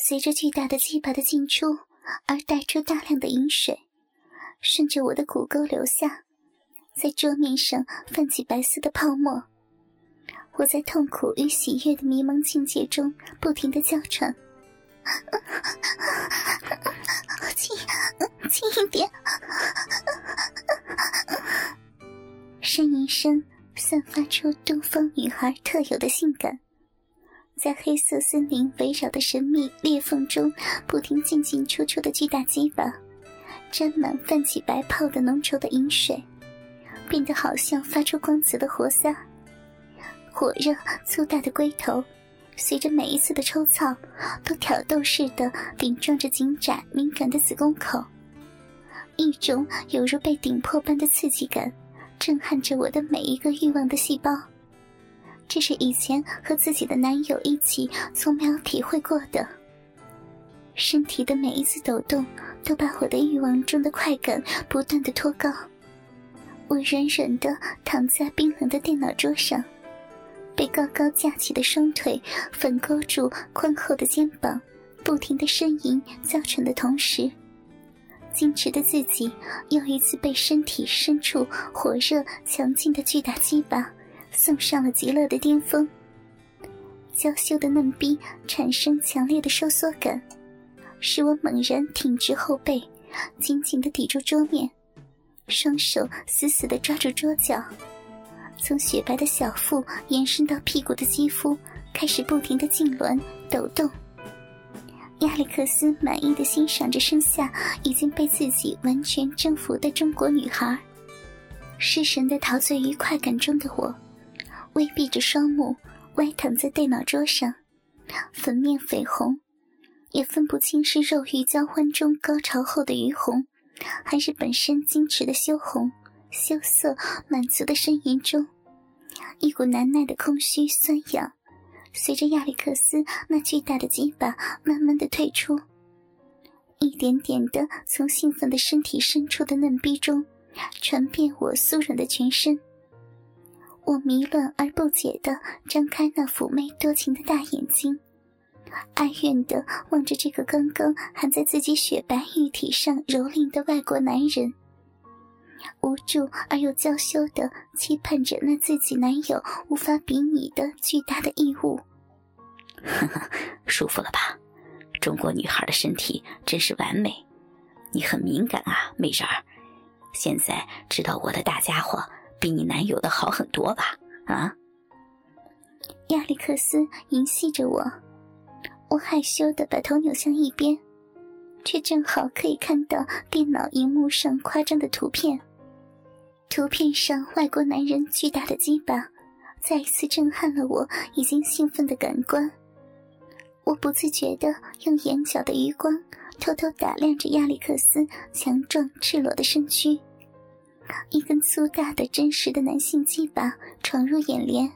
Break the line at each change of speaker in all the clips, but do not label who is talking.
随着巨大的鸡巴的进出而带出大量的饮水，顺着我的骨沟流下，在桌面上泛起白色的泡沫。我在痛苦与喜悦的迷蒙境界中不停的叫喘：“轻，轻一点！”呻吟声散发出东方女孩特有的性感，在黑色森林围绕的神秘裂缝中不停进进出出的巨大鸡巴，沾满泛起白泡的浓稠的饮水，变得好像发出光泽的活塞。火热粗大的龟头，随着每一次的抽操，都挑逗似的顶撞着紧窄敏感的子宫口，一种犹如被顶破般的刺激感，震撼着我的每一个欲望的细胞。这是以前和自己的男友一起从没有体会过的。身体的每一次抖动，都把我的欲望中的快感不断的托高。我软软的躺在冰冷的电脑桌上。被高高架起的双腿反勾住宽厚的肩膀，不停的呻吟、叫喘的同时，矜持的自己又一次被身体深处火热、强劲的巨大鸡巴送上了极乐的巅峰。娇羞的嫩逼产生强烈的收缩感，使我猛然挺直后背，紧紧的抵住桌面，双手死死的抓住桌角。从雪白的小腹延伸到屁股的肌肤开始不停的痉挛抖动。亚历克斯满意的欣赏着身下已经被自己完全征服的中国女孩，失神的陶醉于快感中的我，微闭着双目，歪躺在电脑桌上，粉面绯红，也分不清是肉欲交欢中高潮后的余红，还是本身矜持的羞红。羞涩满足的呻吟中，一股难耐的空虚酸痒，随着亚历克斯那巨大的鸡巴慢慢的退出，一点点的从兴奋的身体深处的嫩逼中传遍我酥软的全身。我迷乱而不解的张开那妩媚多情的大眼睛，哀怨的望着这个刚刚还在自己雪白玉体上蹂躏的外国男人。无助而又娇羞的期盼着那自己男友无法比拟的巨大的义务。
呵呵，舒服了吧？中国女孩的身体真是完美。你很敏感啊，美人儿。现在知道我的大家伙比你男友的好很多吧？啊？
亚历克斯淫戏着我，我害羞的把头扭向一边，却正好可以看到电脑荧幕上夸张的图片。图片上外国男人巨大的鸡巴，再一次震撼了我已经兴奋的感官。我不自觉地用眼角的余光偷偷打量着亚历克斯强壮赤裸的身躯，一根粗大的真实的男性鸡巴闯入眼帘，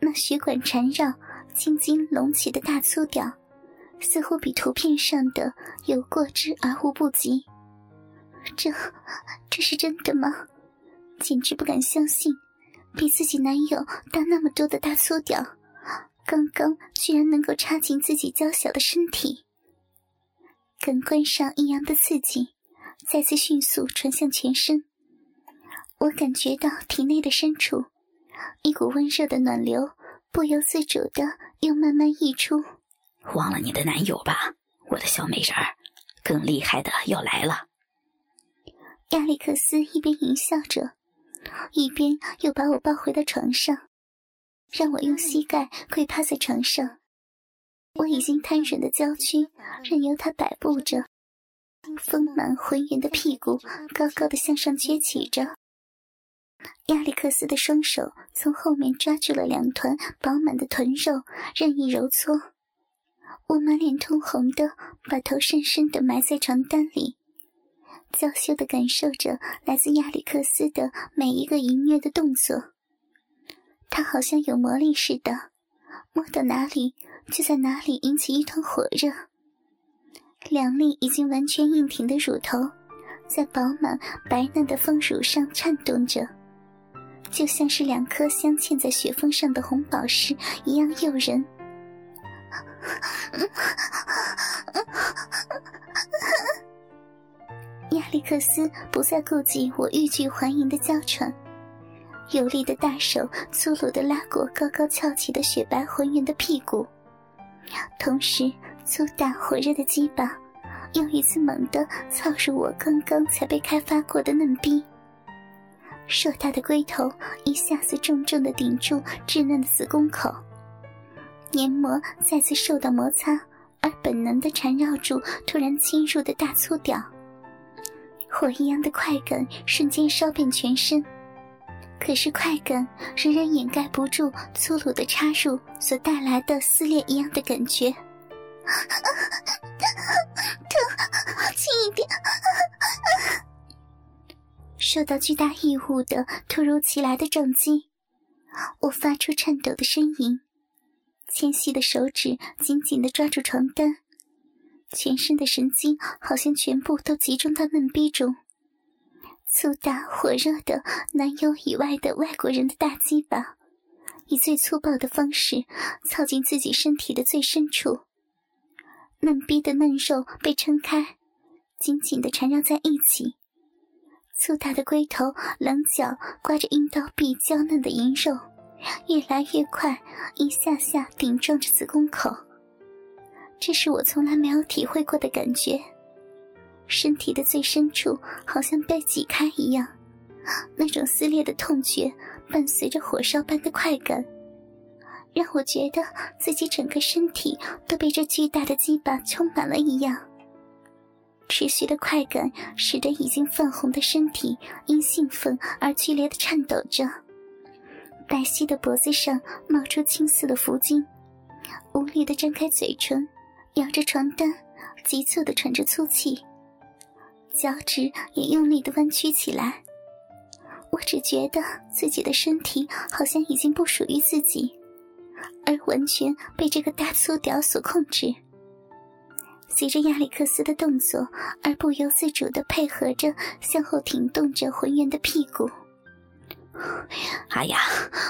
那血管缠绕、青筋隆起的大粗屌，似乎比图片上的有过之而无不及。这，这是真的吗？简直不敢相信，比自己男友大那么多的大粗屌，刚刚居然能够插进自己娇小的身体。感官上异样的刺激，再次迅速传向全身。我感觉到体内的深处，一股温热的暖流不由自主的又慢慢溢出。
忘了你的男友吧，我的小美人儿，更厉害的要来了。
亚历克斯一边淫笑着。一边又把我抱回到床上，让我用膝盖跪趴在床上。我已经瘫软的娇躯任由他摆布着，丰满浑圆的屁股高高的向上撅起着。亚历克斯的双手从后面抓住了两团饱满的臀肉，任意揉搓。我满脸通红的把头深深的埋在床单里。娇羞的感受着来自亚历克斯的每一个淫虐的动作，他好像有魔力似的，摸到哪里就在哪里引起一团火热。两粒已经完全硬挺的乳头，在饱满白嫩的丰乳上颤动着，就像是两颗镶嵌在雪峰上的红宝石一样诱人。亚历克斯不再顾及我欲拒还迎的娇喘，有力的大手粗鲁的拉过高高翘起的雪白浑圆的屁股，同时粗大火热的鸡巴又一次猛地操入我刚刚才被开发过的嫩逼。硕大的龟头一下子重重地顶住稚嫩的子宫口，黏膜再次受到摩擦，而本能地缠绕住突然侵入的大粗屌。火一样的快感瞬间烧遍全身，可是快感仍然掩盖不住粗鲁的插入所带来的撕裂一样的感觉。疼，轻一点。受到巨大异物的突如其来的撞击，我发出颤抖的呻吟，纤细的手指紧紧地抓住床单，全身的神经好像全部都集中到嫩逼中。粗大火热的男友以外的外国人的大鸡巴，以最粗暴的方式操进自己身体的最深处。嫩逼的嫩肉被撑开，紧紧地缠绕在一起。粗大的龟头棱角刮着阴道壁娇嫩的银肉，越来越快，一下下顶撞着子宫口。这是我从来没有体会过的感觉，身体的最深处好像被挤开一样，那种撕裂的痛觉伴随着火烧般的快感，让我觉得自己整个身体都被这巨大的鸡巴充满了一样。持续的快感使得已经泛红的身体因兴奋而剧烈的颤抖着，白皙的脖子上冒出青色的浮筋，无力的张开嘴唇，咬着床单，急促的喘着粗气，脚趾也用力的弯曲起来。我只觉得自己的身体好像已经不属于自己，而完全被这个大粗屌所控制。随着亚历克斯的动作而不由自主地配合着向后挺动着浑圆的屁股。
哎呀，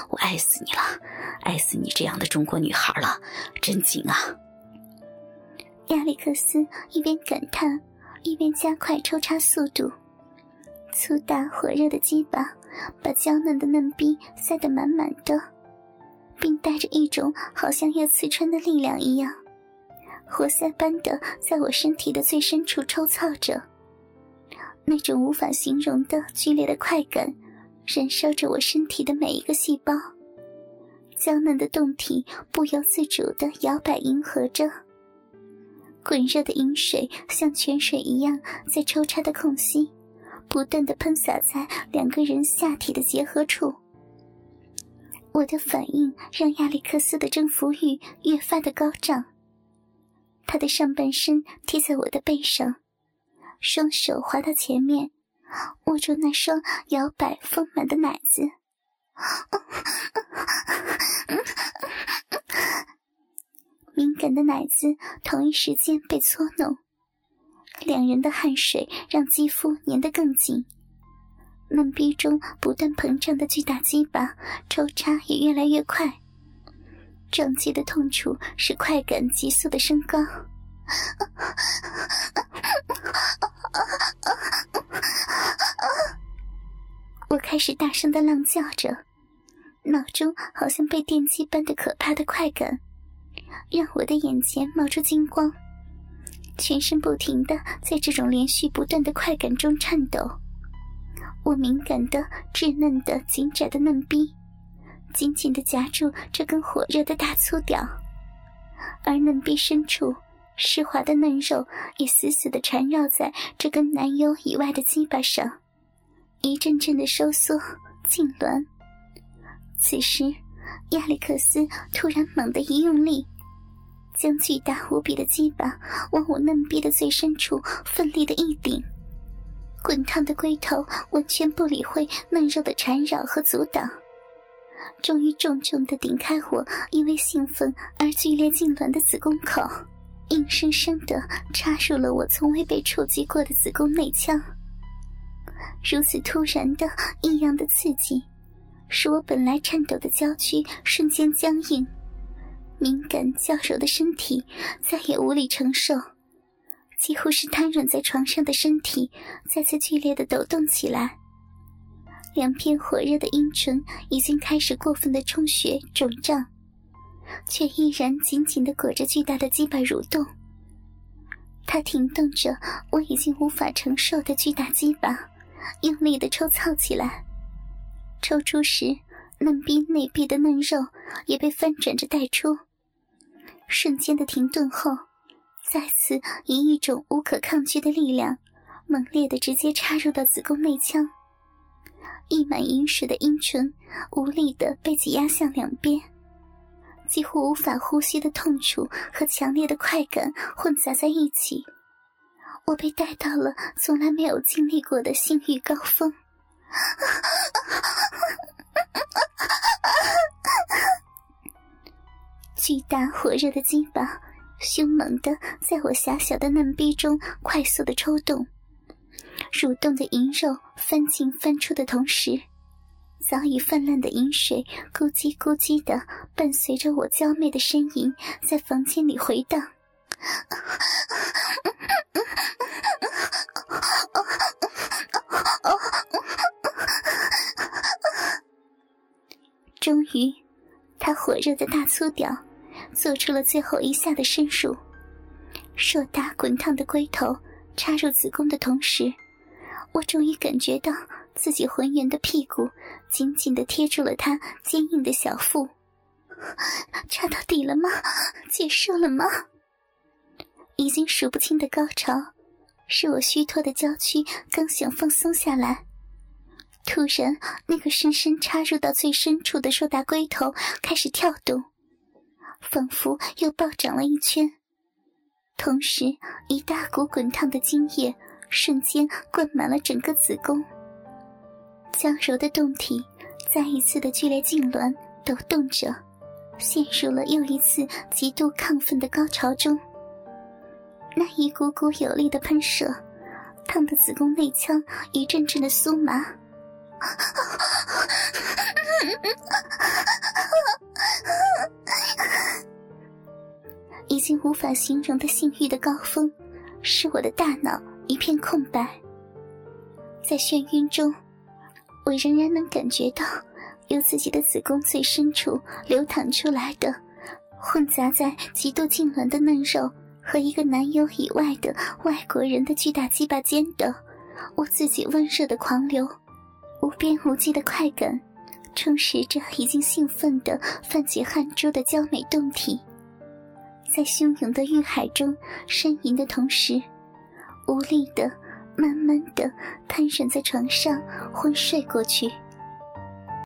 我爱死你了，爱死你这样的中国女孩了，真紧啊！
亚历克斯一边感叹，一边加快抽插速度，粗大火热的鸡巴把娇嫩的嫩逼塞得满满的，并带着一种好像要刺穿的力量一样。活塞般的在我身体的最深处抽操着，那种无法形容的剧烈的快感，燃烧着我身体的每一个细胞。娇嫩的胴体不由自主的摇摆迎合着，滚热的饮水像泉水一样在抽插的空隙，不断的喷洒在两个人下体的结合处。我的反应让亚历克斯的征服欲越发的高涨。他的上半身贴在我的背上，双手滑到前面，握住那双摇摆丰满的奶子。敏感的奶子同一时间被搓弄，两人的汗水让肌肤粘得更紧，嫩逼中不断膨胀的巨大鸡巴抽插也越来越快。撞击的痛楚使快感急速的升高，我开始大声的浪叫着，脑中好像被电击般的可怕的快感，让我的眼前冒出金光，全身不停的在这种连续不断的快感中颤抖，我敏感的稚嫩的紧窄的嫩逼。紧紧地夹住这根火热的大粗屌，而嫩壁深处湿滑的嫩肉也死死地缠绕在这根男优以外的鸡巴上，一阵阵的收缩痉挛。此时，亚历克斯突然猛地一用力，将巨大无比的鸡巴往我嫩壁的最深处奋力的一顶，滚烫的龟头完全不理会嫩肉的缠绕和阻挡。终于重重的顶开我因为兴奋而剧烈痉挛的子宫口，硬生生的插入了我从未被触及过的子宫内腔。如此突然的异样的刺激，使我本来颤抖的娇躯瞬间僵硬，敏感娇柔的身体再也无力承受，几乎是瘫软在床上的身体再次剧烈的抖动起来，两片火热的阴唇已经开始过分的充血肿胀，却依然紧紧的裹着巨大的鸡巴蠕动。他停动着我已经无法承受的巨大鸡巴，用力的抽操起来。抽出时，嫩逼内壁的嫩肉也被翻转着带出。瞬间的停顿后，再次以一种无可抗拒的力量，猛烈的直接插入到子宫内腔。溢满银水的阴唇无力的被挤压向两边，几乎无法呼吸的痛楚和强烈的快感混杂在一起。我被带到了从来没有经历过的性欲高峰。巨大火热的鸡巴，凶猛的在我狭小的嫩逼中快速的抽动，蠕动的银肉翻进翻出的同时，早已泛滥的饮水咕叽咕叽的伴随着我娇媚的呻吟在房间里回荡。终于，他火热的大粗屌做出了最后一下的深入，硕大滚烫的龟头插入子宫的同时，我终于感觉到自己浑圆的屁股紧紧的贴住了他坚硬的小腹。插到底了吗？结束了吗？已经数不清的高潮，使我虚脱的娇躯刚想放松下来。突然，那个深深插入到最深处的硕大龟头开始跳动，仿佛又暴涨了一圈。同时，一大股滚烫的精液瞬间灌满了整个子宫。娇柔的胴体再一次的剧烈痉挛抖动着，陷入了又一次极度亢奋的高潮中。那一股股有力的喷射，烫得子宫内腔一阵阵的酥麻。已经无法形容的性欲的高峰，使我的大脑一片空白。在眩晕中，我仍然能感觉到由自己的子宫最深处流淌出来的，混杂在极度痉挛的嫩肉和一个男友以外的外国人的巨大鸡巴间的，我自己温热的狂流。无边无际的快感，充实着已经兴奋的泛起汗珠的娇美胴体，在汹涌的欲海中呻吟的同时，无力的、慢慢的瘫软在床上昏睡过去。